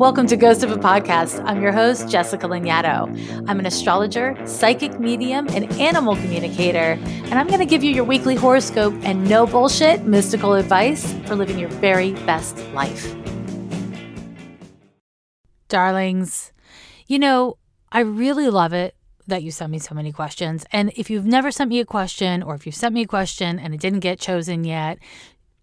Welcome to Ghost of a Podcast. I'm your host, Jessica Lanyadoo. I'm an astrologer, psychic medium, and animal communicator, and I'm going to give you your weekly horoscope and no bullshit mystical advice for living your very best life. Darlings, you know, I really love it that you sent me so many questions. And if you've never sent me a question, or if you've sent me a question and it didn't get chosen yet,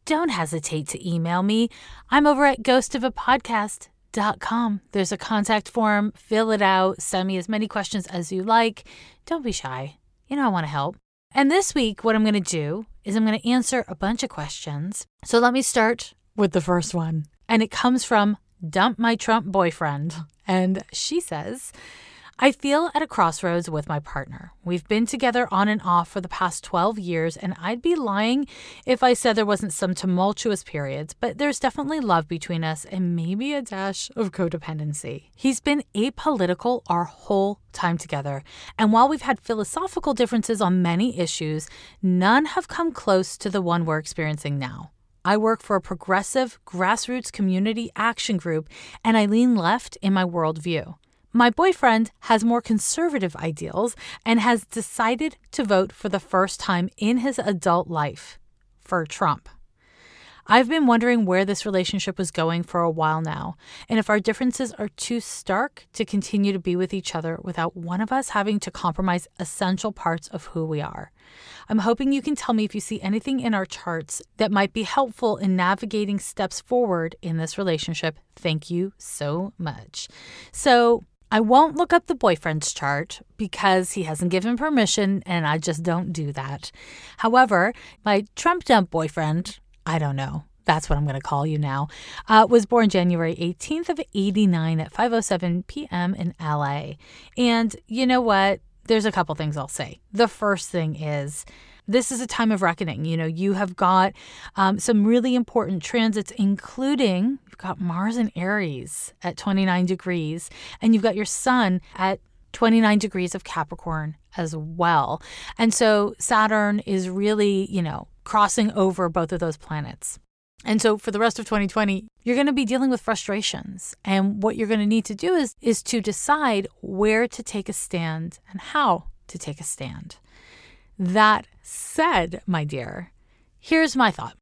don't hesitate to email me. I'm over at ghostofapodcast.com com. There's a contact form. Fill it out. Send me as many questions as you like. Don't be shy. You know, I want to help. And this week, what I'm going to do is I'm going to answer a bunch of questions. So let me start with the first one. And it comes from Dump My Trump Boyfriend. And she says, I feel at a crossroads with my partner. We've been together on and off for the past 12 years, and I'd be lying if I said there wasn't some tumultuous periods, but there's definitely love between us and maybe a dash of codependency. He's been apolitical our whole time together, and while we've had philosophical differences on many issues, none have come close to the one we're experiencing now. I work for a progressive grassroots community action group, and I lean left in my worldview. My boyfriend has more conservative ideals and has decided to vote for the first time in his adult life for Trump. I've been wondering where this relationship was going for a while now, and if our differences are too stark to continue to be with each other without one of us having to compromise essential parts of who we are. I'm hoping you can tell me if you see anything in our charts that might be helpful in navigating steps forward in this relationship. Thank you so much. So, I won't look up the boyfriend's chart because he hasn't given permission and I just don't do that. However, my Trump dump boyfriend, I don't know, that's what I'm going to call you now, uh, was born January 18th of 89 at 5:07 p.m. in LA. And you know what? There's a couple things I'll say. The first thing is this is a time of reckoning. You know, you have got um, some really important transits, including you've got Mars and Aries at 29 degrees, and you've got your Sun at 29 degrees of Capricorn as well. And so Saturn is really, you know, crossing over both of those planets. And so for the rest of 2020, you're going to be dealing with frustrations. And what you're going to need to do is is to decide where to take a stand and how to take a stand. That said, my dear, here's my thought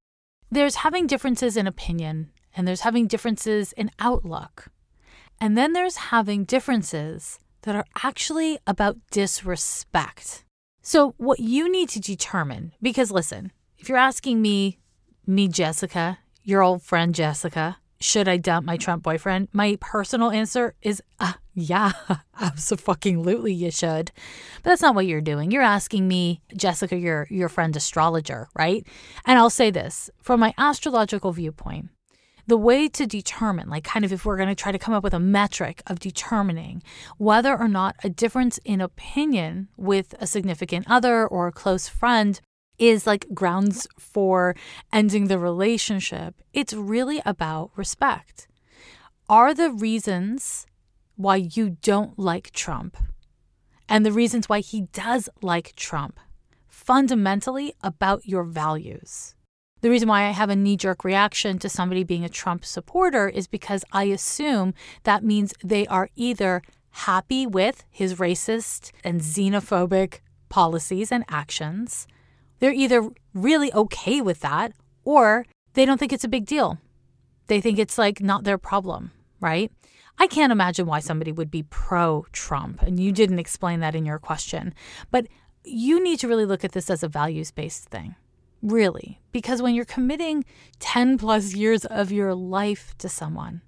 there's having differences in opinion, and there's having differences in outlook. And then there's having differences that are actually about disrespect. So, what you need to determine, because listen, if you're asking me, me, Jessica, your old friend Jessica, should I dump my Trump boyfriend? My personal answer is uh, yeah, absolutely you should. But that's not what you're doing. You're asking me, Jessica, your your friend astrologer, right? And I'll say this, from my astrological viewpoint, the way to determine, like kind of if we're going to try to come up with a metric of determining whether or not a difference in opinion with a significant other or a close friend is like grounds for ending the relationship. It's really about respect. Are the reasons why you don't like Trump and the reasons why he does like Trump fundamentally about your values? The reason why I have a knee jerk reaction to somebody being a Trump supporter is because I assume that means they are either happy with his racist and xenophobic policies and actions they're either really okay with that or they don't think it's a big deal. They think it's like not their problem, right? I can't imagine why somebody would be pro Trump. And you didn't explain that in your question. But you need to really look at this as a values based thing, really. Because when you're committing 10 plus years of your life to someone,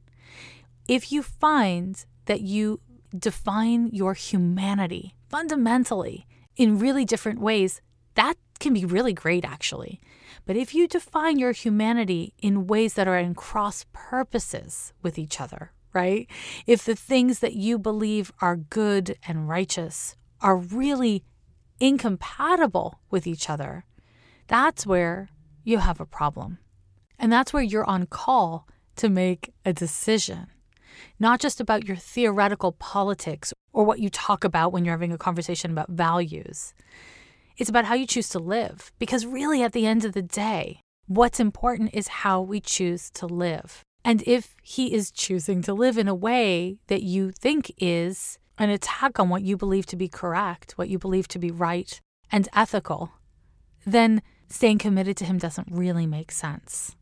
if you find that you define your humanity fundamentally in really different ways, that can be really great, actually. But if you define your humanity in ways that are in cross purposes with each other, right? If the things that you believe are good and righteous are really incompatible with each other, that's where you have a problem. And that's where you're on call to make a decision, not just about your theoretical politics or what you talk about when you're having a conversation about values. It's about how you choose to live. Because really, at the end of the day, what's important is how we choose to live. And if he is choosing to live in a way that you think is an attack on what you believe to be correct, what you believe to be right and ethical, then staying committed to him doesn't really make sense.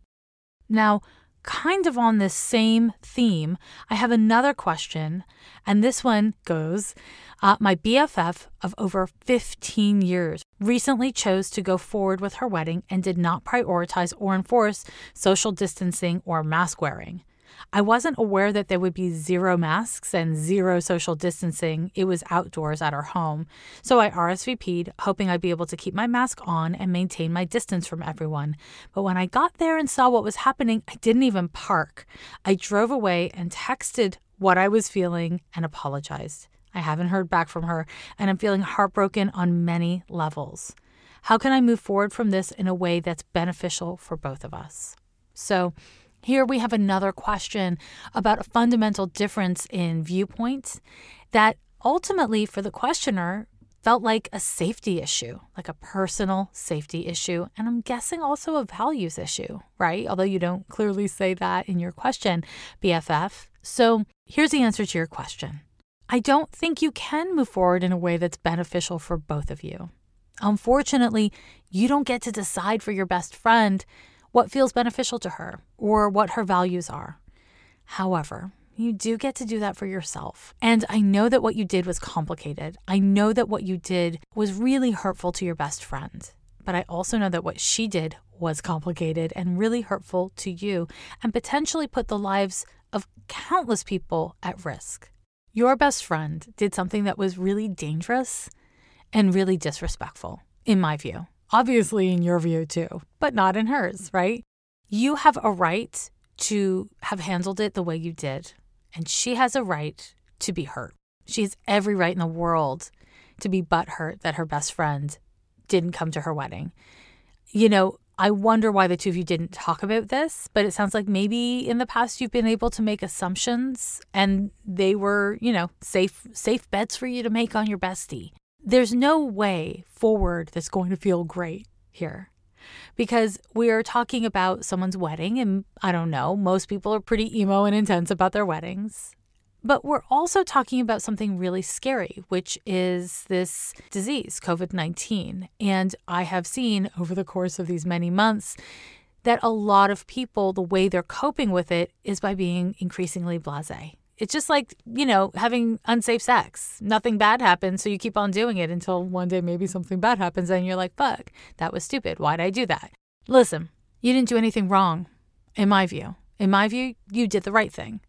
Now, kind of on this same theme, I have another question, and this one goes uh, My BFF of over 15 years recently chose to go forward with her wedding and did not prioritize or enforce social distancing or mask wearing. I wasn't aware that there would be zero masks and zero social distancing. It was outdoors at our home. So I RSVP'd, hoping I'd be able to keep my mask on and maintain my distance from everyone. But when I got there and saw what was happening, I didn't even park. I drove away and texted what I was feeling and apologized. I haven't heard back from her, and I'm feeling heartbroken on many levels. How can I move forward from this in a way that's beneficial for both of us? So, here we have another question about a fundamental difference in viewpoints that ultimately, for the questioner, felt like a safety issue, like a personal safety issue, and I'm guessing also a values issue, right? Although you don't clearly say that in your question, BFF. So here's the answer to your question I don't think you can move forward in a way that's beneficial for both of you. Unfortunately, you don't get to decide for your best friend what feels beneficial to her or what her values are. However, you do get to do that for yourself. And I know that what you did was complicated. I know that what you did was really hurtful to your best friend. But I also know that what she did was complicated and really hurtful to you and potentially put the lives of countless people at risk. Your best friend did something that was really dangerous and really disrespectful, in my view. Obviously, in your view, too, but not in hers, right? You have a right to have handled it the way you did, and she has a right to be hurt. She has every right in the world to be butthurt that her best friend didn't come to her wedding. You know, I wonder why the two of you didn't talk about this, but it sounds like maybe in the past you've been able to make assumptions and they were, you know, safe safe bets for you to make on your bestie there's no way forward that's going to feel great here because we are talking about someone's wedding, and I don't know, most people are pretty emo and intense about their weddings. But we're also talking about something really scary, which is this disease, COVID 19. And I have seen over the course of these many months that a lot of people, the way they're coping with it is by being increasingly blase. It's just like, you know, having unsafe sex. Nothing bad happens, so you keep on doing it until one day maybe something bad happens and you're like, fuck, that was stupid. Why'd I do that? Listen, you didn't do anything wrong, in my view. In my view, you did the right thing.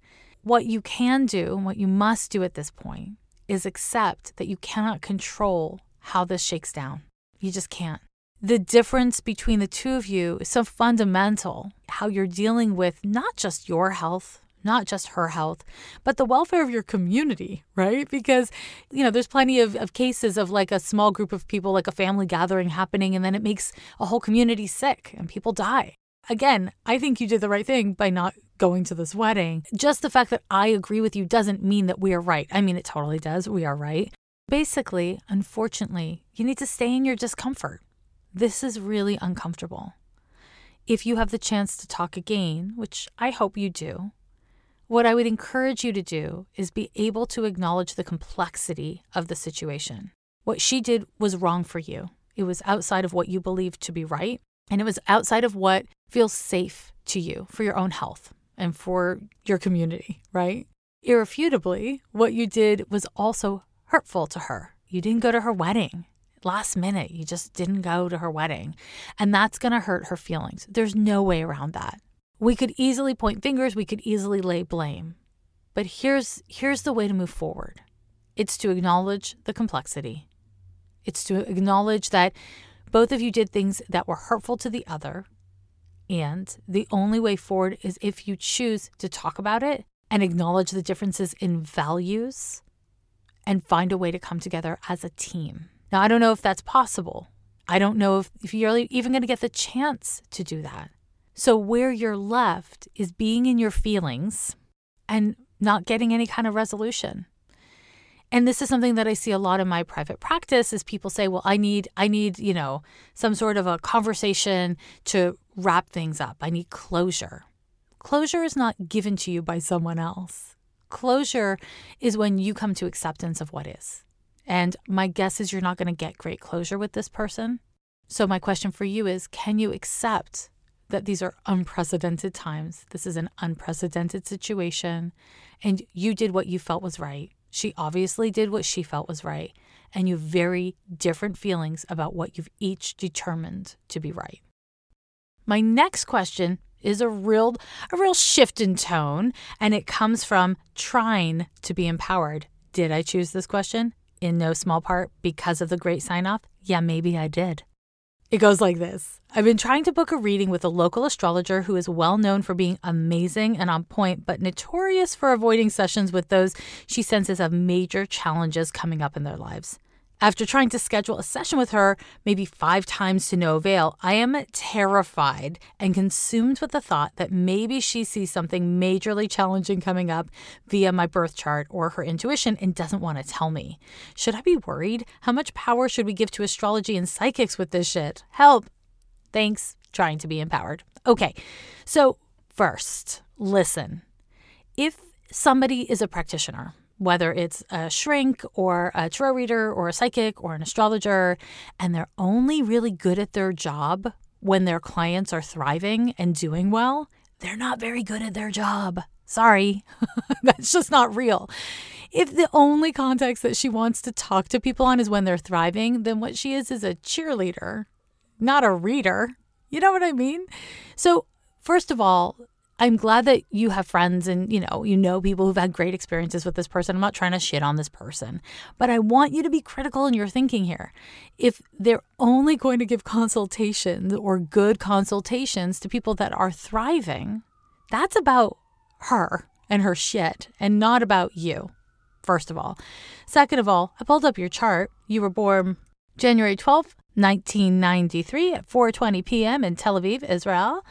What you can do and what you must do at this point is accept that you cannot control how this shakes down. You just can't. The difference between the two of you is so fundamental, how you're dealing with not just your health, not just her health, but the welfare of your community, right? Because, you know, there's plenty of, of cases of like a small group of people, like a family gathering happening, and then it makes a whole community sick and people die. Again, I think you did the right thing by not going to this wedding. Just the fact that I agree with you doesn't mean that we are right. I mean, it totally does. We are right. Basically, unfortunately, you need to stay in your discomfort. This is really uncomfortable. If you have the chance to talk again, which I hope you do, what I would encourage you to do is be able to acknowledge the complexity of the situation. What she did was wrong for you. It was outside of what you believed to be right, and it was outside of what feels safe to you for your own health and for your community, right? Irrefutably, what you did was also hurtful to her. You didn't go to her wedding. Last minute, you just didn't go to her wedding. And that's going to hurt her feelings. There's no way around that. We could easily point fingers, we could easily lay blame. But here's here's the way to move forward. It's to acknowledge the complexity. It's to acknowledge that both of you did things that were hurtful to the other. And the only way forward is if you choose to talk about it and acknowledge the differences in values and find a way to come together as a team. Now, I don't know if that's possible. I don't know if, if you're even going to get the chance to do that. So, where you're left is being in your feelings and not getting any kind of resolution. And this is something that I see a lot in my private practice is people say, "Well, I need I need, you know, some sort of a conversation to wrap things up. I need closure." Closure is not given to you by someone else. Closure is when you come to acceptance of what is. And my guess is you're not going to get great closure with this person. So, my question for you is can you accept that these are unprecedented times? This is an unprecedented situation, and you did what you felt was right. She obviously did what she felt was right, and you have very different feelings about what you've each determined to be right. My next question is a real a real shift in tone and it comes from trying to be empowered. Did I choose this question? In no small part because of the great sign off? Yeah, maybe I did. It goes like this I've been trying to book a reading with a local astrologer who is well known for being amazing and on point, but notorious for avoiding sessions with those she senses have major challenges coming up in their lives. After trying to schedule a session with her maybe five times to no avail, I am terrified and consumed with the thought that maybe she sees something majorly challenging coming up via my birth chart or her intuition and doesn't want to tell me. Should I be worried? How much power should we give to astrology and psychics with this shit? Help! Thanks, trying to be empowered. Okay, so first, listen. If somebody is a practitioner, whether it's a shrink or a tarot reader or a psychic or an astrologer, and they're only really good at their job when their clients are thriving and doing well, they're not very good at their job. Sorry, that's just not real. If the only context that she wants to talk to people on is when they're thriving, then what she is is a cheerleader, not a reader. You know what I mean? So, first of all, I'm glad that you have friends and you know you know people who've had great experiences with this person. I'm not trying to shit on this person, but I want you to be critical in your thinking here. If they're only going to give consultations or good consultations to people that are thriving, that's about her and her shit and not about you. First of all, second of all, I pulled up your chart. You were born January 12th, 1993 at 4:20 p.m. in Tel Aviv, Israel,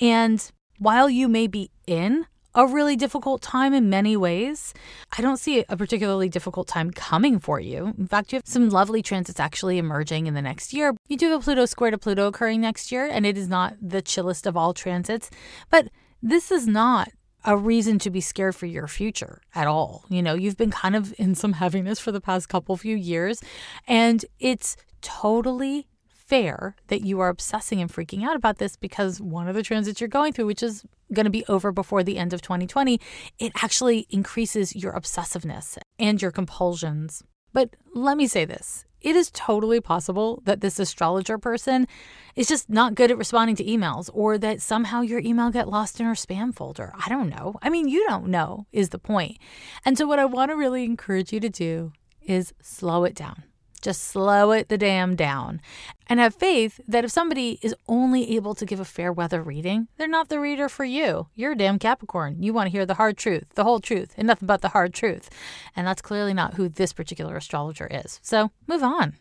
and while you may be in a really difficult time in many ways, I don't see a particularly difficult time coming for you. In fact, you have some lovely transits actually emerging in the next year. You do have a Pluto square to Pluto occurring next year, and it is not the chillest of all transits, but this is not a reason to be scared for your future at all. You know, you've been kind of in some heaviness for the past couple few years, and it's totally fair that you are obsessing and freaking out about this because one of the transits you're going through, which is going to be over before the end of 2020, it actually increases your obsessiveness and your compulsions. But let me say this it is totally possible that this astrologer person is just not good at responding to emails or that somehow your email got lost in her spam folder. I don't know. I mean, you don't know is the point. And so what I want to really encourage you to do is slow it down. Just slow it the damn down and have faith that if somebody is only able to give a fair weather reading, they're not the reader for you. You're a damn Capricorn. You want to hear the hard truth, the whole truth, and nothing but the hard truth. And that's clearly not who this particular astrologer is. So move on.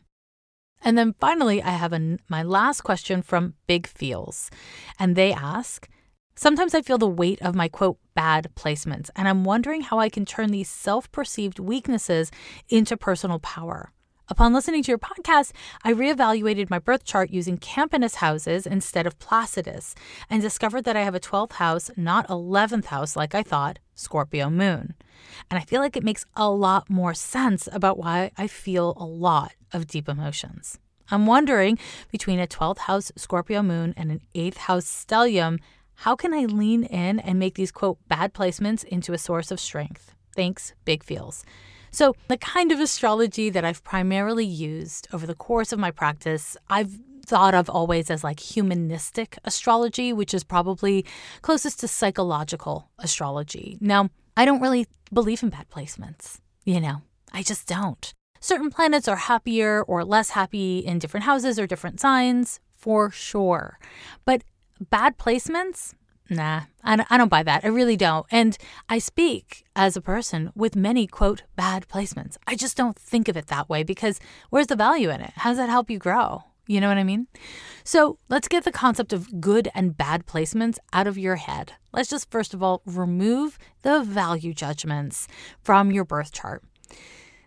And then finally, I have my last question from Big Feels. And they ask Sometimes I feel the weight of my quote bad placements, and I'm wondering how I can turn these self perceived weaknesses into personal power. Upon listening to your podcast, I reevaluated my birth chart using Campanus houses instead of Placidus and discovered that I have a 12th house, not 11th house like I thought, Scorpio moon. And I feel like it makes a lot more sense about why I feel a lot of deep emotions. I'm wondering between a 12th house Scorpio moon and an 8th house stellium, how can I lean in and make these quote bad placements into a source of strength? Thanks, Big Feels. So, the kind of astrology that I've primarily used over the course of my practice, I've thought of always as like humanistic astrology, which is probably closest to psychological astrology. Now, I don't really believe in bad placements, you know, I just don't. Certain planets are happier or less happy in different houses or different signs, for sure. But bad placements, Nah, I don't, I don't buy that. I really don't. And I speak as a person with many, quote, bad placements. I just don't think of it that way because where's the value in it? How does that help you grow? You know what I mean? So let's get the concept of good and bad placements out of your head. Let's just first of all remove the value judgments from your birth chart.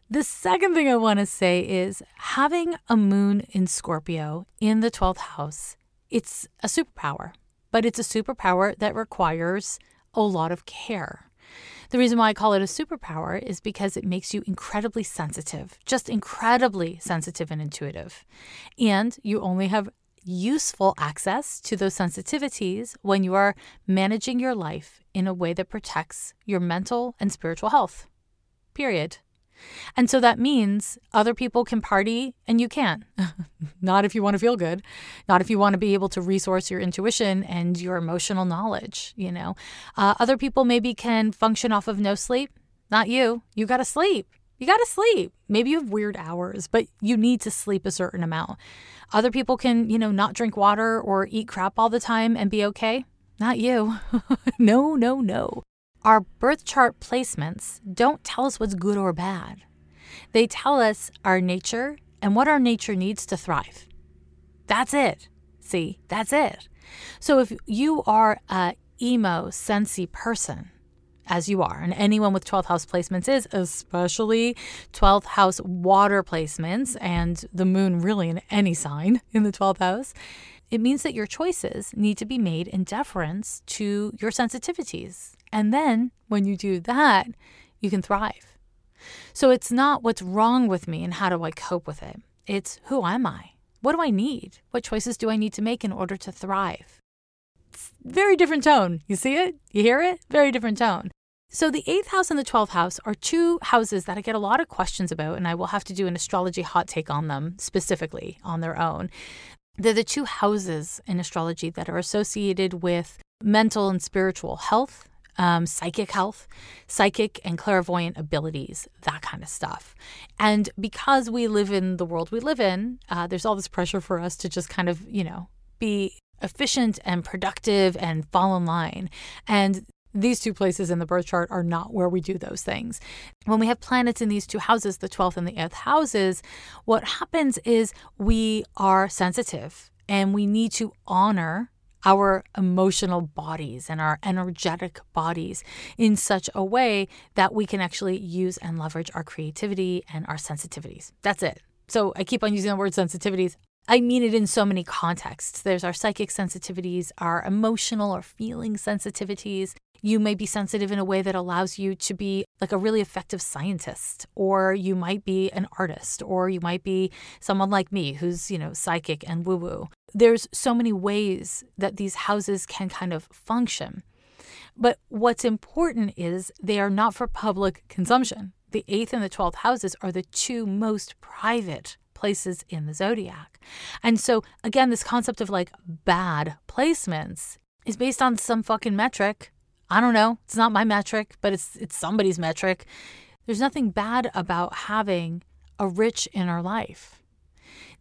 The second thing I want to say is having a moon in Scorpio in the 12th house, it's a superpower. But it's a superpower that requires a lot of care. The reason why I call it a superpower is because it makes you incredibly sensitive, just incredibly sensitive and intuitive. And you only have useful access to those sensitivities when you are managing your life in a way that protects your mental and spiritual health. Period. And so that means other people can party and you can't. Not if you want to feel good. Not if you want to be able to resource your intuition and your emotional knowledge, you know. Uh, other people maybe can function off of no sleep. Not you. You got to sleep. You got to sleep. Maybe you have weird hours, but you need to sleep a certain amount. Other people can, you know, not drink water or eat crap all the time and be okay. Not you. no, no, no. Our birth chart placements don't tell us what's good or bad. They tell us our nature and what our nature needs to thrive. That's it. See, that's it. So if you are a emo, sensy person, as you are, and anyone with 12th house placements is, especially 12th house water placements and the moon really in any sign in the 12th house, it means that your choices need to be made in deference to your sensitivities and then when you do that, you can thrive. So it's not what's wrong with me and how do I cope with it. It's who am I? What do I need? What choices do I need to make in order to thrive? It's very different tone. You see it? You hear it? Very different tone. So, the eighth house and the 12th house are two houses that I get a lot of questions about, and I will have to do an astrology hot take on them specifically on their own. They're the two houses in astrology that are associated with mental and spiritual health um, psychic health, psychic and clairvoyant abilities, that kind of stuff. And because we live in the world we live in, uh, there's all this pressure for us to just kind of, you know, be efficient and productive and fall in line. And these two places in the birth chart are not where we do those things. When we have planets in these two houses, the 12th and the 8th houses, what happens is we are sensitive and we need to honor our emotional bodies and our energetic bodies in such a way that we can actually use and leverage our creativity and our sensitivities. That's it. So I keep on using the word sensitivities. I mean it in so many contexts. There's our psychic sensitivities, our emotional or feeling sensitivities, you may be sensitive in a way that allows you to be like a really effective scientist or you might be an artist or you might be someone like me who's you know psychic and woo woo there's so many ways that these houses can kind of function. But what's important is they are not for public consumption. The 8th and the 12th houses are the two most private places in the zodiac and so again this concept of like bad placements is based on some fucking metric I don't know. It's not my metric, but it's it's somebody's metric. There's nothing bad about having a rich inner life.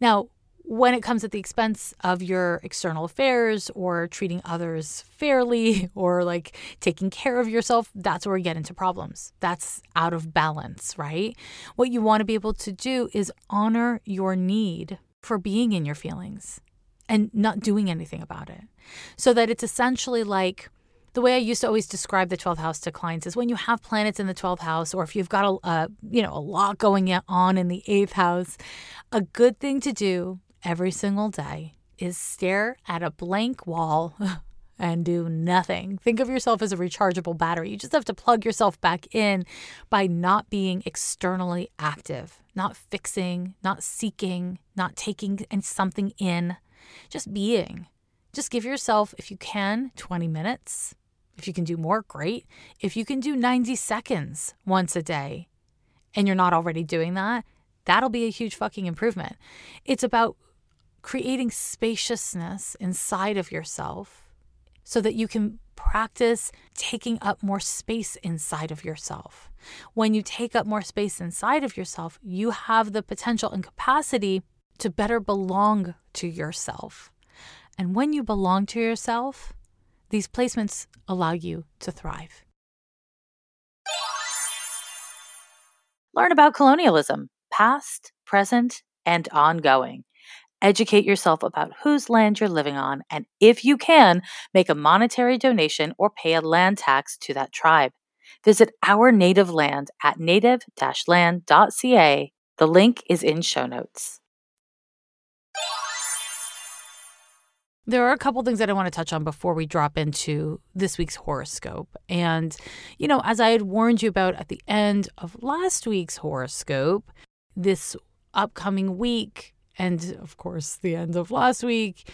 Now, when it comes at the expense of your external affairs or treating others fairly or like taking care of yourself, that's where we get into problems. That's out of balance, right? What you want to be able to do is honor your need for being in your feelings and not doing anything about it. So that it's essentially like the way I used to always describe the 12th house to clients is when you have planets in the 12th house, or if you've got a, a you know a lot going on in the eighth house, a good thing to do every single day is stare at a blank wall and do nothing. Think of yourself as a rechargeable battery. You just have to plug yourself back in by not being externally active, not fixing, not seeking, not taking something in, just being. Just give yourself, if you can, 20 minutes, if you can do more, great. If you can do 90 seconds once a day and you're not already doing that, that'll be a huge fucking improvement. It's about creating spaciousness inside of yourself so that you can practice taking up more space inside of yourself. When you take up more space inside of yourself, you have the potential and capacity to better belong to yourself. And when you belong to yourself, these placements allow you to thrive. Learn about colonialism, past, present, and ongoing. Educate yourself about whose land you're living on, and if you can, make a monetary donation or pay a land tax to that tribe. Visit our native land at native land.ca. The link is in show notes. there are a couple things that I want to touch on before we drop into this week's horoscope. And, you know, as I had warned you about at the end of last week's horoscope, this upcoming week, and of course, the end of last week,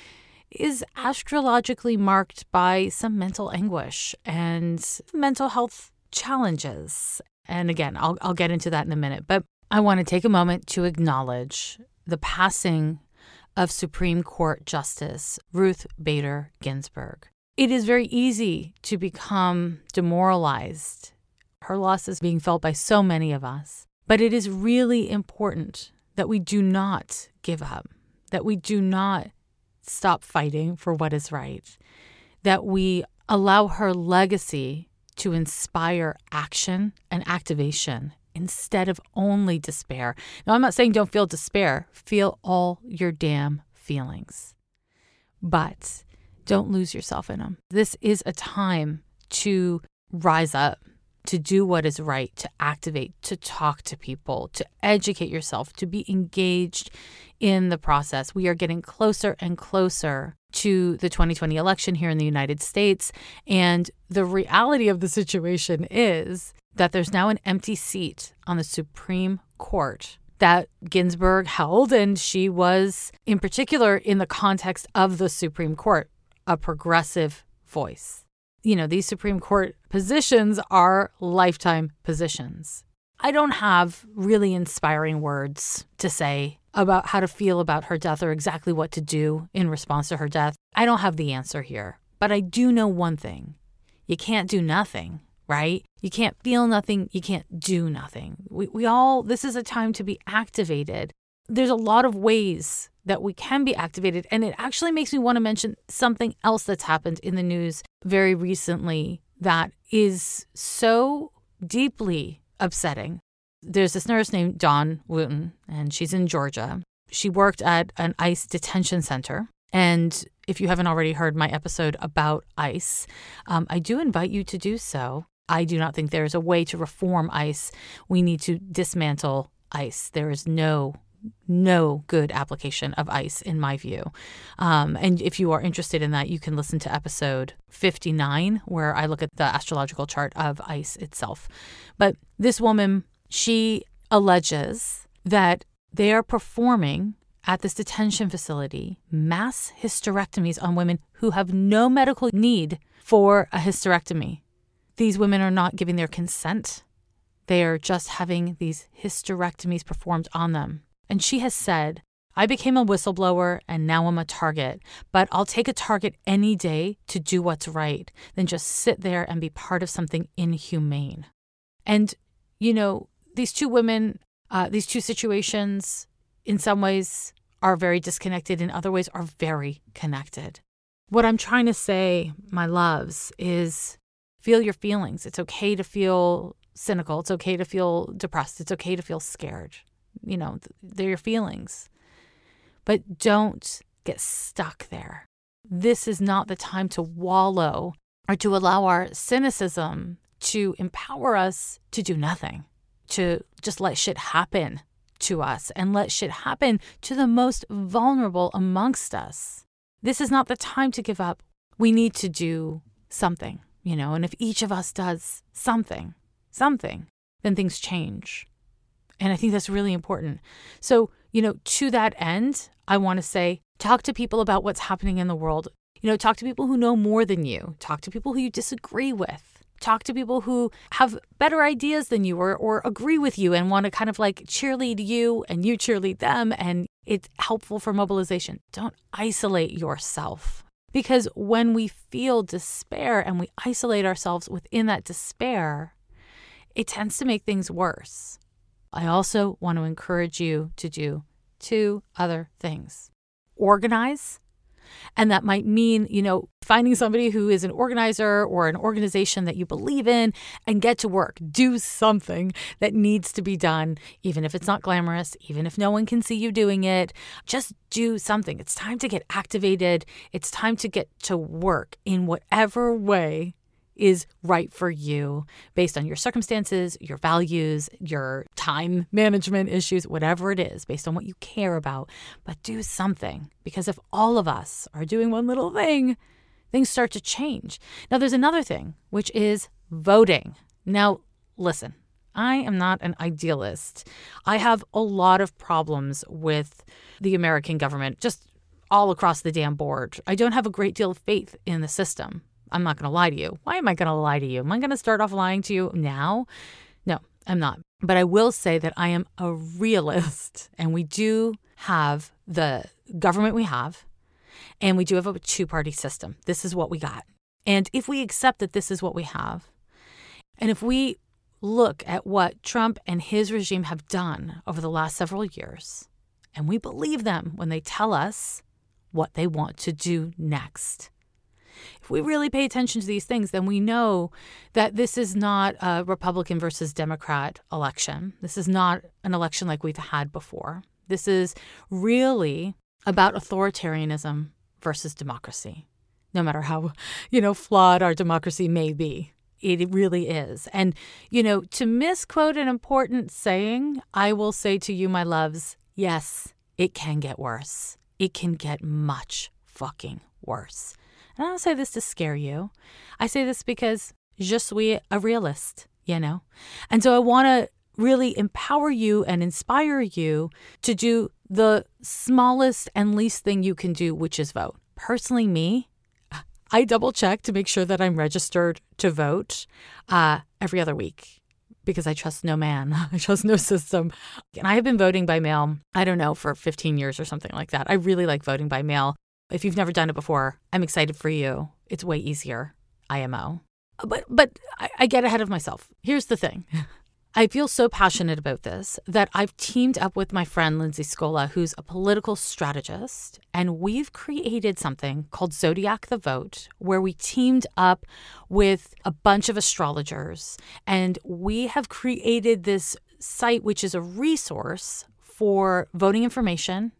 is astrologically marked by some mental anguish and mental health challenges. And again, I'll, I'll get into that in a minute, but I want to take a moment to acknowledge the passing of Supreme Court Justice Ruth Bader Ginsburg. It is very easy to become demoralized. Her loss is being felt by so many of us. But it is really important that we do not give up, that we do not stop fighting for what is right, that we allow her legacy to inspire action and activation instead of only despair. Now, I'm not saying don't feel despair, feel all your damn feelings, but don't lose yourself in them. This is a time to rise up, to do what is right, to activate, to talk to people, to educate yourself, to be engaged in the process. We are getting closer and closer to the 2020 election here in the United States. And the reality of the situation is that there's now an empty seat on the Supreme Court that Ginsburg held. And she was, in particular, in the context of the Supreme Court, a progressive voice. You know, these Supreme Court positions are lifetime positions. I don't have really inspiring words to say about how to feel about her death or exactly what to do in response to her death. I don't have the answer here. But I do know one thing you can't do nothing right? You can't feel nothing, you can't do nothing. We, we all, this is a time to be activated. There's a lot of ways that we can be activated. And it actually makes me want to mention something else that's happened in the news very recently that is so deeply upsetting. There's this nurse named Dawn Wooten, and she's in Georgia. She worked at an ICE detention center. And if you haven't already heard my episode about ICE, um, I do invite you to do so. I do not think there is a way to reform ICE. We need to dismantle ICE. There is no no good application of ICE in my view. Um, and if you are interested in that, you can listen to episode 59, where I look at the astrological chart of ICE itself. But this woman, she alleges that they are performing at this detention facility mass hysterectomies on women who have no medical need for a hysterectomy. These women are not giving their consent. They are just having these hysterectomies performed on them. And she has said, I became a whistleblower and now I'm a target, but I'll take a target any day to do what's right than just sit there and be part of something inhumane. And, you know, these two women, uh, these two situations, in some ways are very disconnected, in other ways are very connected. What I'm trying to say, my loves, is feel your feelings. It's okay to feel cynical. It's okay to feel depressed. It's okay to feel scared. You know, they're your feelings. But don't get stuck there. This is not the time to wallow or to allow our cynicism to empower us to do nothing, to just let shit happen to us and let shit happen to the most vulnerable amongst us. This is not the time to give up. We need to do something you know, and if each of us does something, something, then things change. And I think that's really important. So, you know, to that end, I want to say talk to people about what's happening in the world. You know, talk to people who know more than you, talk to people who you disagree with. Talk to people who have better ideas than you or, or agree with you and want to kind of like cheerlead you and you cheerlead them. And it's helpful for mobilization. Don't isolate yourself. Because when we feel despair and we isolate ourselves within that despair, it tends to make things worse. I also want to encourage you to do two other things organize and that might mean, you know, finding somebody who is an organizer or an organization that you believe in and get to work. Do something that needs to be done, even if it's not glamorous, even if no one can see you doing it. Just do something. It's time to get activated. It's time to get to work in whatever way is right for you based on your circumstances, your values, your time management issues, whatever it is, based on what you care about. But do something because if all of us are doing one little thing, things start to change. Now, there's another thing, which is voting. Now, listen, I am not an idealist. I have a lot of problems with the American government, just all across the damn board. I don't have a great deal of faith in the system. I'm not going to lie to you. Why am I going to lie to you? Am I going to start off lying to you now? No, I'm not. But I will say that I am a realist, and we do have the government we have, and we do have a two party system. This is what we got. And if we accept that this is what we have, and if we look at what Trump and his regime have done over the last several years, and we believe them when they tell us what they want to do next. If we really pay attention to these things, then we know that this is not a Republican versus Democrat election. This is not an election like we've had before. This is really about authoritarianism versus democracy, no matter how, you know, flawed our democracy may be. It really is. And, you know, to misquote an important saying, I will say to you, my loves, yes, it can get worse. It can get much fucking worse. And I don't say this to scare you. I say this because je suis a realist, you know? And so I want to really empower you and inspire you to do the smallest and least thing you can do, which is vote. Personally, me, I double check to make sure that I'm registered to vote uh, every other week because I trust no man. I trust no system. And I have been voting by mail, I don't know, for 15 years or something like that. I really like voting by mail. If you've never done it before, I'm excited for you. It's way easier, IMO. But but I, I get ahead of myself. Here's the thing. I feel so passionate about this that I've teamed up with my friend Lindsay Scola, who's a political strategist, and we've created something called Zodiac the Vote, where we teamed up with a bunch of astrologers and we have created this site, which is a resource for voting information.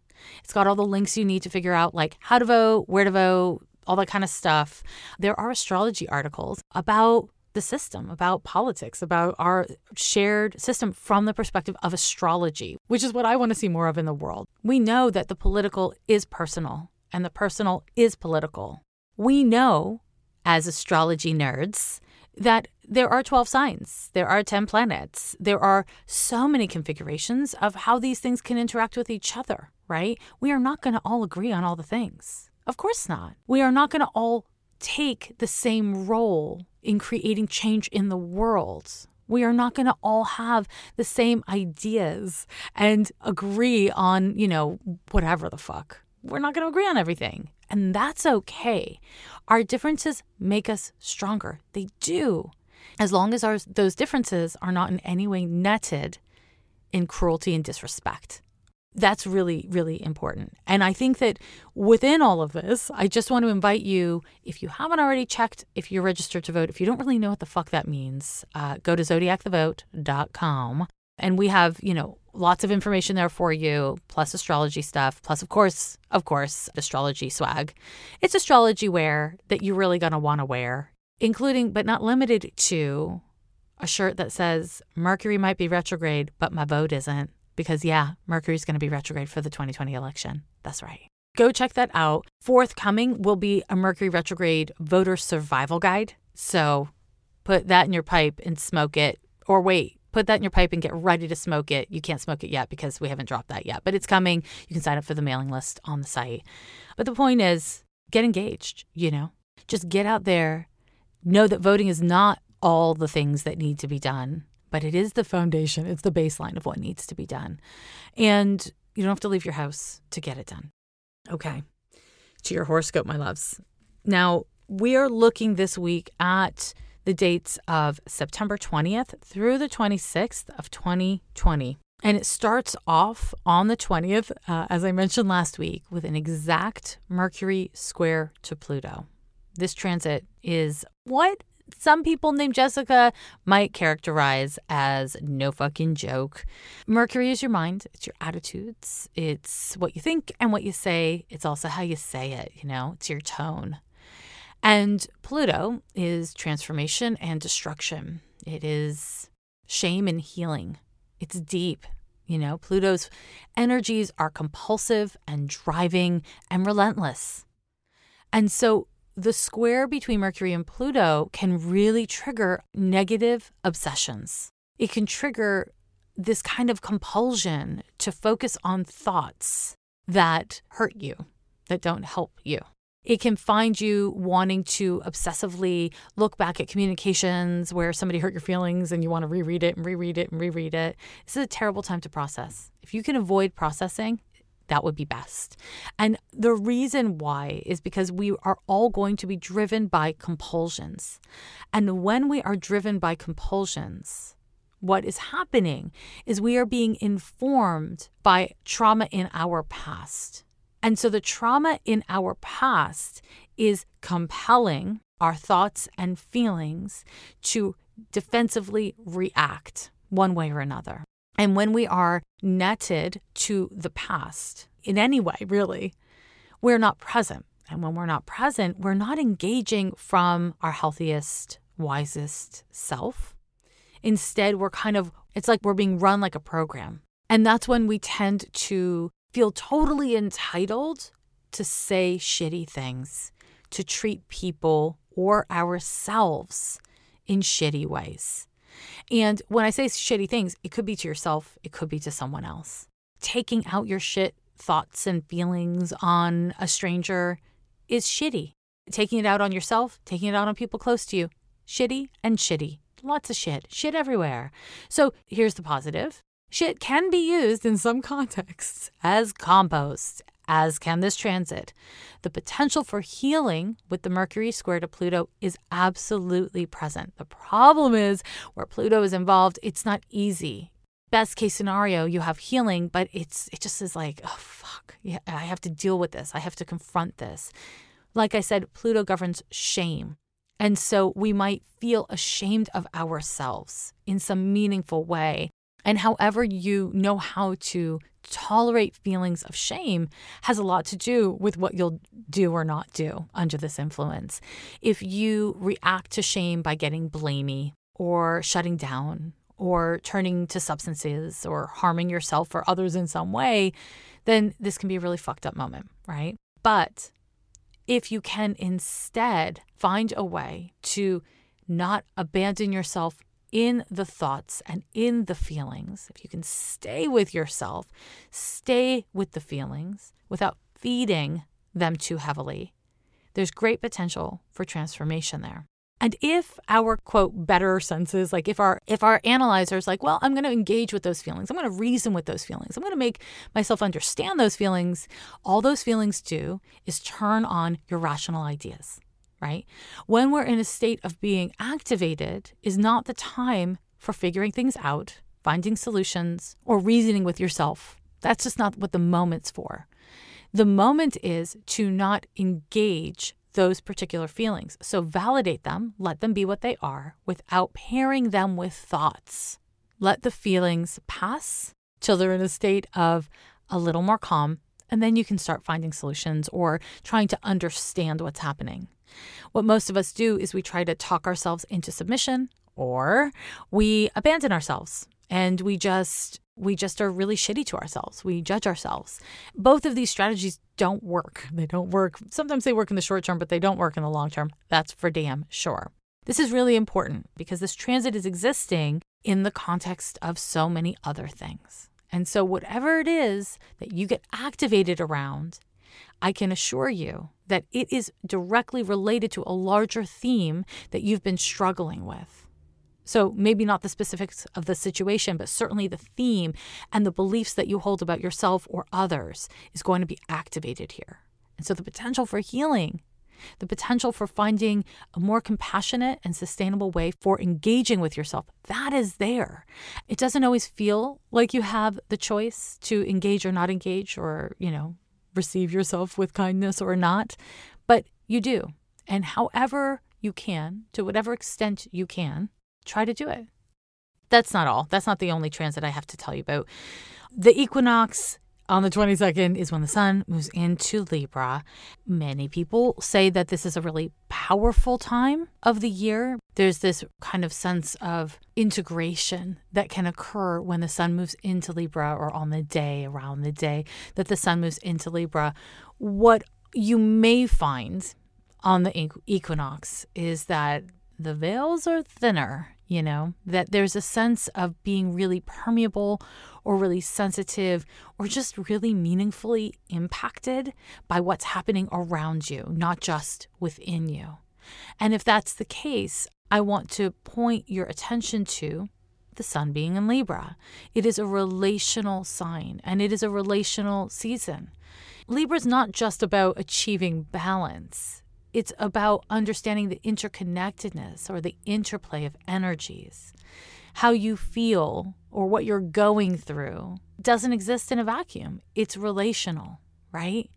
It's got all the links you need to figure out, like how to vote, where to vote, all that kind of stuff. There are astrology articles about the system, about politics, about our shared system from the perspective of astrology, which is what I want to see more of in the world. We know that the political is personal and the personal is political. We know, as astrology nerds, that there are 12 signs, there are 10 planets, there are so many configurations of how these things can interact with each other, right? We are not going to all agree on all the things. Of course not. We are not going to all take the same role in creating change in the world. We are not going to all have the same ideas and agree on, you know, whatever the fuck. We're not going to agree on everything. And that's okay. Our differences make us stronger. They do. As long as our, those differences are not in any way netted in cruelty and disrespect that's really, really important. And I think that within all of this, I just want to invite you, if you haven't already checked if you're registered to vote, if you don't really know what the fuck that means, uh, go to zodiacthevote.com. And we have, you know, lots of information there for you, plus astrology stuff, plus, of course, of course, astrology swag. It's astrology wear that you're really going to want to wear, including, but not limited to, a shirt that says, Mercury might be retrograde, but my vote isn't because, yeah, Mercury's going to be retrograde for the 2020 election. That's right. Go check that out. Forthcoming will be a Mercury retrograde voter survival guide. So put that in your pipe and smoke it, or wait, put that in your pipe and get ready to smoke it. You can't smoke it yet because we haven't dropped that yet, but it's coming. You can sign up for the mailing list on the site. But the point is, get engaged, you know, just get out there. Know that voting is not all the things that need to be done but it is the foundation, it's the baseline of what needs to be done. And you don't have to leave your house to get it done. Okay, to your horoscope, my loves. Now, we are looking this week at the dates of September 20th through the 26th of 2020. And it starts off on the 20th, uh, as I mentioned last week, with an exact Mercury square to Pluto. This transit is what some people named Jessica might characterize as no fucking joke. Mercury is your mind, it's your attitudes, it's what you think and what you say. It's also how you say it, you know, it's your tone. And Pluto is transformation and destruction. It is shame and healing. It's deep. You know, Pluto's energies are compulsive and driving and relentless. And so the square between Mercury and Pluto can really trigger negative obsessions. It can trigger this kind of compulsion to focus on thoughts that hurt you, that don't help you. It can find you wanting to obsessively look back at communications where somebody hurt your feelings and you want to reread it and reread it and reread it. This is a terrible time to process. If you can avoid processing, that would be best. And the reason why is because we are all going to be driven by compulsions. And when we are driven by compulsions, what is happening is we are being informed by trauma in our past. And so the trauma in our past is compelling our thoughts and feelings to defensively react one way or another. And when we are netted to the past in any way, really, we're not present. And when we're not present, we're not engaging from our healthiest, wisest self. Instead, we're kind of, it's like we're being run like a program. And that's when we tend to feel totally entitled to say shitty things, to treat people or ourselves in shitty ways. And when I say shitty things, it could be to yourself, it could be to someone else. Taking out your shit thoughts and feelings on a stranger is shitty. Taking it out on yourself, taking it out on people close to you, shitty and shitty. Lots of shit, shit everywhere. So here's the positive shit can be used in some contexts as compost, as can this transit. The potential for healing with the Mercury square to Pluto is absolutely present. The problem is where Pluto is involved, it's not easy. Best case scenario, you have healing, but it's it just is like, oh fuck, yeah, I have to deal with this. I have to confront this. Like I said, Pluto governs shame. And so we might feel ashamed of ourselves in some meaningful way. And however you know how to tolerate feelings of shame has a lot to do with what you'll do or not do under this influence. If you react to shame by getting blamey or shutting down or turning to substances or harming yourself or others in some way, then this can be a really fucked up moment, right? But if you can instead find a way to not abandon yourself in the thoughts and in the feelings, if you can stay with yourself, stay with the feelings without feeding them too heavily, there's great potential for transformation there. And if our quote better senses, like if our if our analyzer is like, well, I'm going to engage with those feelings, I'm going to reason with those feelings, I'm going to make myself understand those feelings, all those feelings do is turn on your rational ideas right? When we're in a state of being activated is not the time for figuring things out, finding solutions, or reasoning with yourself. That's just not what the moment's for. The moment is to not engage those particular feelings. So validate them, let them be what they are without pairing them with thoughts. Let the feelings pass till they're in a state of a little more calm, and then you can start finding solutions or trying to understand what's happening. What most of us do is we try to talk ourselves into submission or we abandon ourselves and we just we just are really shitty to ourselves. We judge ourselves. Both of these strategies don't work. They don't work. Sometimes they work in the short term, but they don't work in the long term. That's for damn sure. This is really important because this transit is existing in the context of so many other things. And so, whatever it is that you get activated around I can assure you that it is directly related to a larger theme that you've been struggling with. So, maybe not the specifics of the situation, but certainly the theme and the beliefs that you hold about yourself or others is going to be activated here. And so, the potential for healing, the potential for finding a more compassionate and sustainable way for engaging with yourself, that is there. It doesn't always feel like you have the choice to engage or not engage or, you know, receive yourself with kindness or not, but you do. And however you can, to whatever extent you can, try to do it. That's not all. That's not the only transit I have to tell you about. The equinox On the 22nd is when the sun moves into Libra. Many people say that this is a really powerful time of the year. There's this kind of sense of integration that can occur when the sun moves into Libra or on the day, around the day that the sun moves into Libra. What you may find on the equinox is that the veils are thinner, you know, that there's a sense of being really permeable or really sensitive or just really meaningfully impacted by what's happening around you, not just within you. And if that's the case, I want to point your attention to the sun being in Libra. It is a relational sign and it is a relational season. Libra is not just about achieving balance. It's about understanding the interconnectedness or the interplay of energies. How you feel or what you're going through doesn't exist in a vacuum, it's relational, right?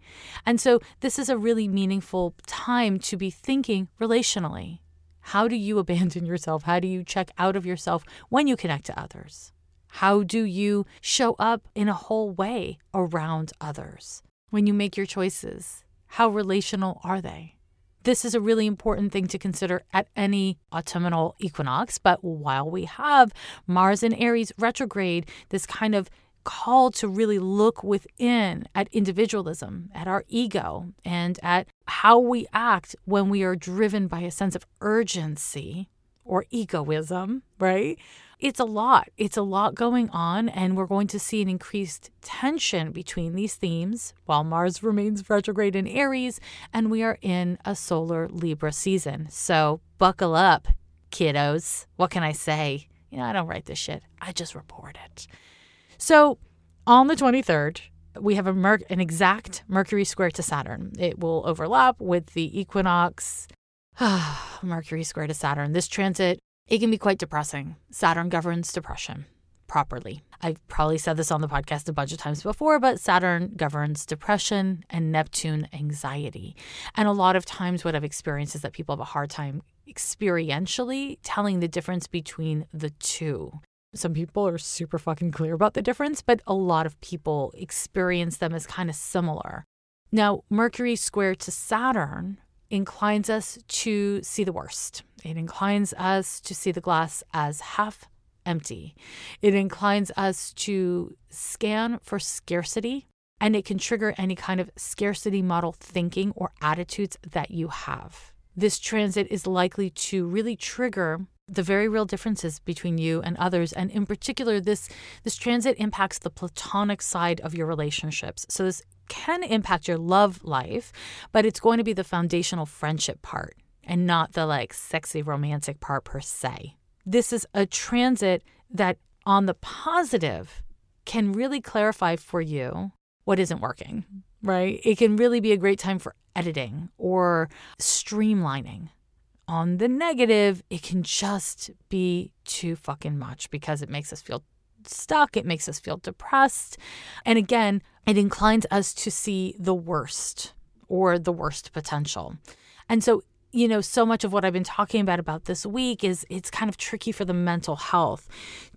And so, this is a really meaningful time to be thinking relationally. How do you abandon yourself? How do you check out of yourself when you connect to others? How do you show up in a whole way around others when you make your choices? How relational are they? This is a really important thing to consider at any autumnal equinox. But while we have Mars in Aries retrograde, this kind of call to really look within at individualism, at our ego, and at how we act when we are driven by a sense of urgency or egoism, right? It's a lot. It's a lot going on, and we're going to see an increased tension between these themes while Mars remains retrograde in Aries and we are in a solar Libra season. So buckle up, kiddos. What can I say? You know, I don't write this shit, I just report it. So on the 23rd, we have a mer- an exact Mercury square to Saturn. It will overlap with the equinox. Mercury square to Saturn. This transit it can be quite depressing. Saturn governs depression properly. I've probably said this on the podcast a bunch of times before, but Saturn governs depression and Neptune anxiety. And a lot of times, what I've experienced is that people have a hard time experientially telling the difference between the two. Some people are super fucking clear about the difference, but a lot of people experience them as kind of similar. Now, Mercury square to Saturn inclines us to see the worst. It inclines us to see the glass as half empty. It inclines us to scan for scarcity, and it can trigger any kind of scarcity model thinking or attitudes that you have. This transit is likely to really trigger the very real differences between you and others and in particular this this transit impacts the platonic side of your relationships so this can impact your love life, but it's going to be the foundational friendship part and not the like sexy romantic part per se. This is a transit that, on the positive, can really clarify for you what isn't working, right? It can really be a great time for editing or streamlining. On the negative, it can just be too fucking much because it makes us feel stuck, it makes us feel depressed. And again, it inclines us to see the worst or the worst potential. And so, you know, so much of what I've been talking about about this week is it's kind of tricky for the mental health.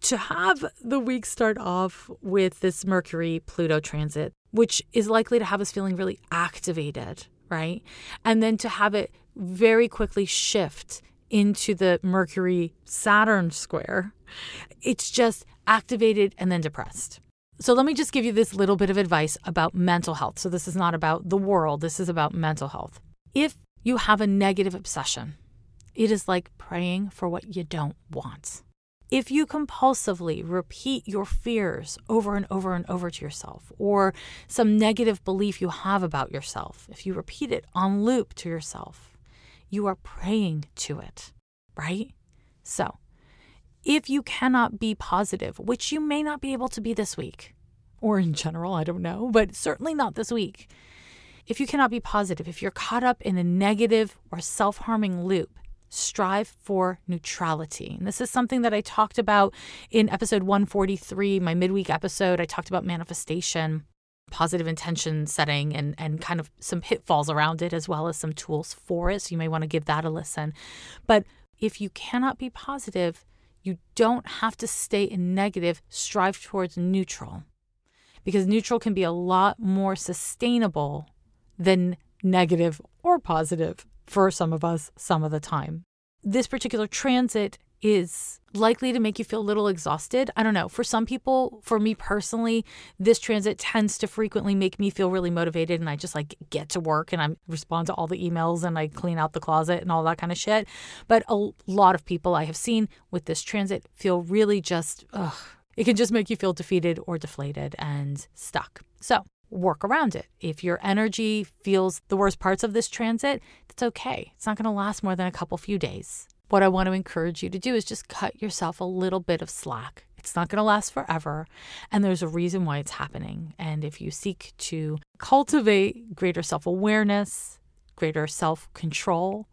To have the week start off with this Mercury Pluto transit, which is likely to have us feeling really activated, right? And then to have it very quickly shift into the Mercury Saturn square, it's just activated and then depressed. So, let me just give you this little bit of advice about mental health. So, this is not about the world, this is about mental health. If you have a negative obsession, it is like praying for what you don't want. If you compulsively repeat your fears over and over and over to yourself, or some negative belief you have about yourself, if you repeat it on loop to yourself, you are praying to it, right? So, if you cannot be positive, which you may not be able to be this week, or in general, I don't know, but certainly not this week. If you cannot be positive, if you're caught up in a negative or self harming loop, strive for neutrality. And this is something that I talked about in episode 143, my midweek episode. I talked about manifestation, positive intention setting, and, and kind of some pitfalls around it, as well as some tools for it. So you may want to give that a listen. But if you cannot be positive, you don't have to stay in negative, strive towards neutral. because neutral can be a lot more sustainable than negative or positive for some of us some of the time. This particular transit is likely to make you feel a little exhausted. I don't know. For some people, for me personally, this transit tends to frequently make me feel really motivated and I just like get to work and I respond to all the emails and I clean out the closet and all that kind of shit. But a lot of people I have seen with this transit feel really just, ugh, it can just make you feel defeated or deflated and stuck. So, work around it. If your energy feels the worst parts of this transit, that's okay. It's not going to last more than a couple few days. What I want to encourage you to do is just cut yourself a little bit of slack. It's not going to last forever, and there's a reason why it's happening. And if you seek to cultivate greater self awareness, greater self control,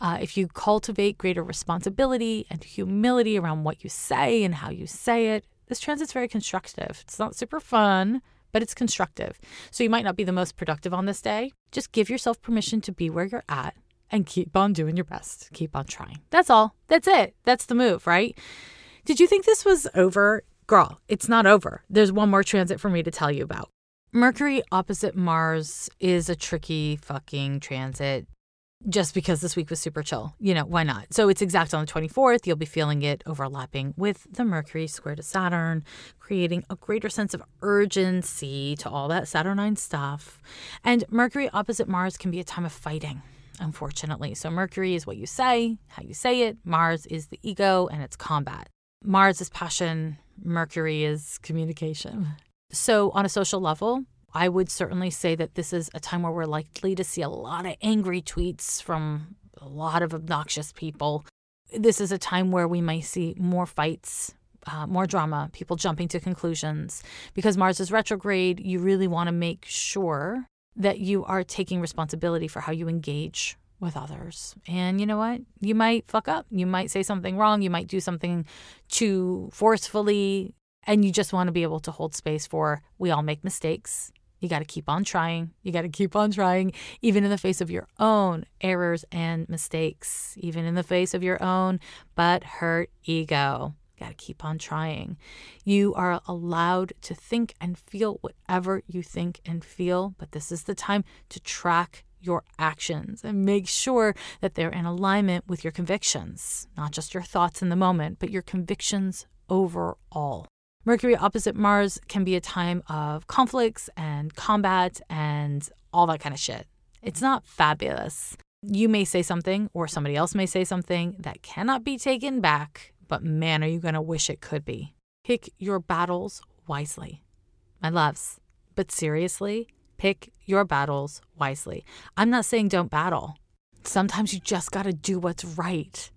uh, if you cultivate greater responsibility and humility around what you say and how you say it, this transit's very constructive. It's not super fun, but it's constructive. So you might not be the most productive on this day. Just give yourself permission to be where you're at and keep on doing your best. Keep on trying. That's all. That's it. That's the move, right? Did you think this was over? Girl, it's not over. There's one more transit for me to tell you about. Mercury opposite Mars is a tricky fucking transit just because this week was super chill. You know, why not? So it's exact on the 24th. You'll be feeling it overlapping with the Mercury square to Saturn, creating a greater sense of urgency to all that Saturnine stuff. And Mercury opposite Mars can be a time of fighting, unfortunately. So Mercury is what you say, how you say it. Mars is the ego and it's combat. Mars is passion, Mercury is communication. So, on a social level, I would certainly say that this is a time where we're likely to see a lot of angry tweets from a lot of obnoxious people. This is a time where we might see more fights, uh, more drama, people jumping to conclusions. Because Mars is retrograde, you really want to make sure that you are taking responsibility for how you engage with others. And you know what? You might fuck up. You might say something wrong. You might do something too forcefully. And you just want to be able to hold space for we all make mistakes. You got to keep on trying. You got to keep on trying, even in the face of your own errors and mistakes, even in the face of your own but hurt ego. Got to keep on trying. You are allowed to think and feel whatever you think and feel, but this is the time to track your actions and make sure that they're in alignment with your convictions, not just your thoughts in the moment, but your convictions overall. Mercury opposite Mars can be a time of conflicts and combat and all that kind of shit. It's not fabulous. You may say something, or somebody else may say something that cannot be taken back, but man, are you going to wish it could be. Pick your battles wisely. My loves, but seriously, pick your battles wisely. I'm not saying don't battle. Sometimes you just got to do what's right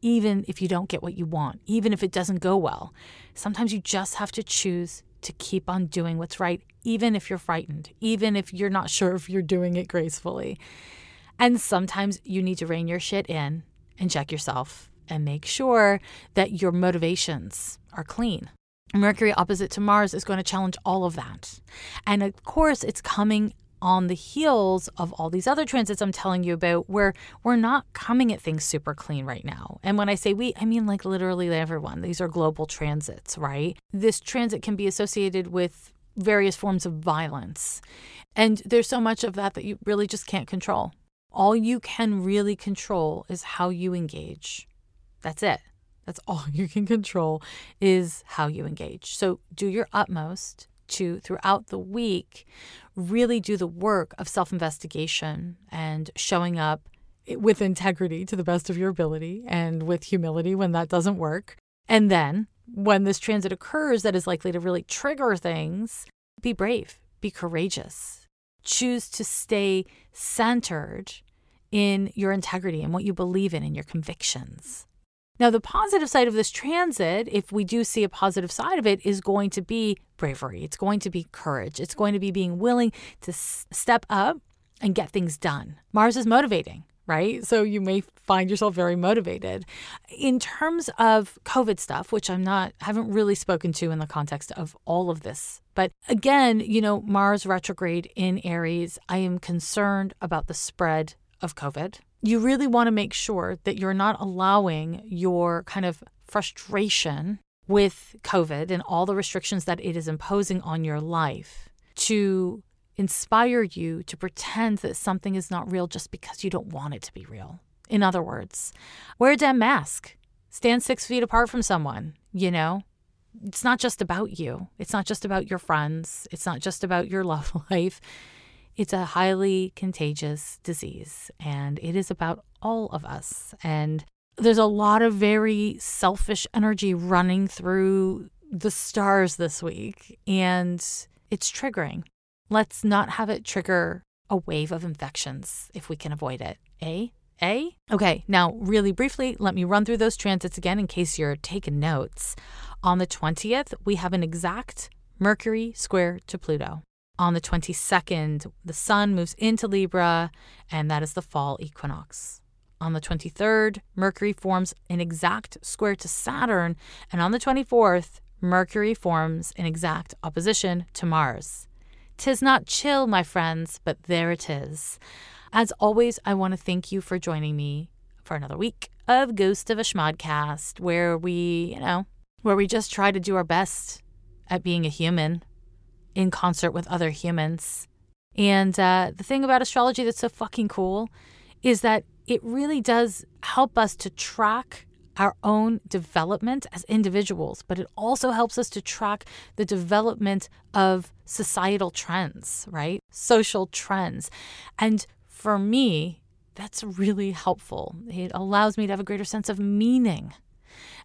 even if you don't get what you want, even if it doesn't go well. Sometimes you just have to choose to keep on doing what's right, even if you're frightened, even if you're not sure if you're doing it gracefully. And sometimes you need to rein your shit in and check yourself and make sure that your motivations are clean. Mercury opposite to Mars is going to challenge all of that. And of course, it's coming on the heels of all these other transits I'm telling you about, where we're not coming at things super clean right now. And when I say we, I mean like literally everyone. These are global transits, right? This transit can be associated with various forms of violence. And there's so much of that that you really just can't control. All you can really control is how you engage. That's it. That's all you can control is how you engage. So do your utmost to, throughout the week, really do the work of self investigation and showing up with integrity to the best of your ability and with humility when that doesn't work. And then when this transit occurs that is likely to really trigger things, be brave, be courageous, choose to stay centered in your integrity and what you believe in and your convictions. Now, the positive side of this transit, if we do see a positive side of it, is going to be bravery. It's going to be courage. It's going to be being willing to step up and get things done. Mars is motivating, right? So you may find yourself very motivated. In terms of COVID stuff, which I'm not, haven't really spoken to in the context of all of this. But again, you know, Mars retrograde in Aries, I am concerned about the spread of COVID you really want to make sure that you're not allowing your kind of frustration with COVID and all the restrictions that it is imposing on your life to inspire you to pretend that something is not real just because you don't want it to be real. In other words, wear a damn mask, stand six feet apart from someone, you know? It's not just about you. It's not just about your friends. It's not just about your love life. It's a highly contagious disease and it is about all of us. And there's a lot of very selfish energy running through the stars this week, and it's triggering. Let's not have it trigger a wave of infections if we can avoid it. Eh? Eh? Okay, now, really briefly, let me run through those transits again in case you're taking notes. On the 20th, we have an exact Mercury square to Pluto. On the 22nd, the Sun moves into Libra, and that is the fall equinox. On the 23rd, Mercury forms an exact square to Saturn, and on the 24th, Mercury forms an exact opposition to Mars. Tis not chill, my friends, but there it is. As always, I want to thank you for joining me for another week of Ghost of a Schmodcast, where we, you know, where we just try to do our best at being a human in concert with other humans. And uh, the thing about astrology that's so fucking cool is that it really does help us to track our own development as individuals, but it also helps us to track the development of societal trends, right? Social trends. And for me, that's really helpful. It allows me to have a greater sense of meaning.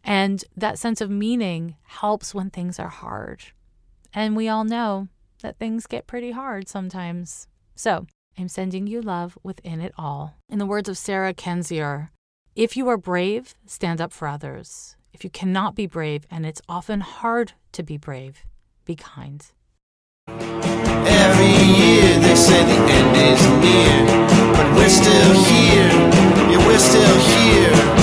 And that sense of meaning helps when things are hard. And we all know that things get pretty hard sometimes. So I'm sending you love within it all. In the words of Sarah Kendzior, if you are brave, stand up for others. If you cannot be brave, and it's often hard to be brave, be kind. Every year they say the end is near, but we're still here. Yeah, we're still here.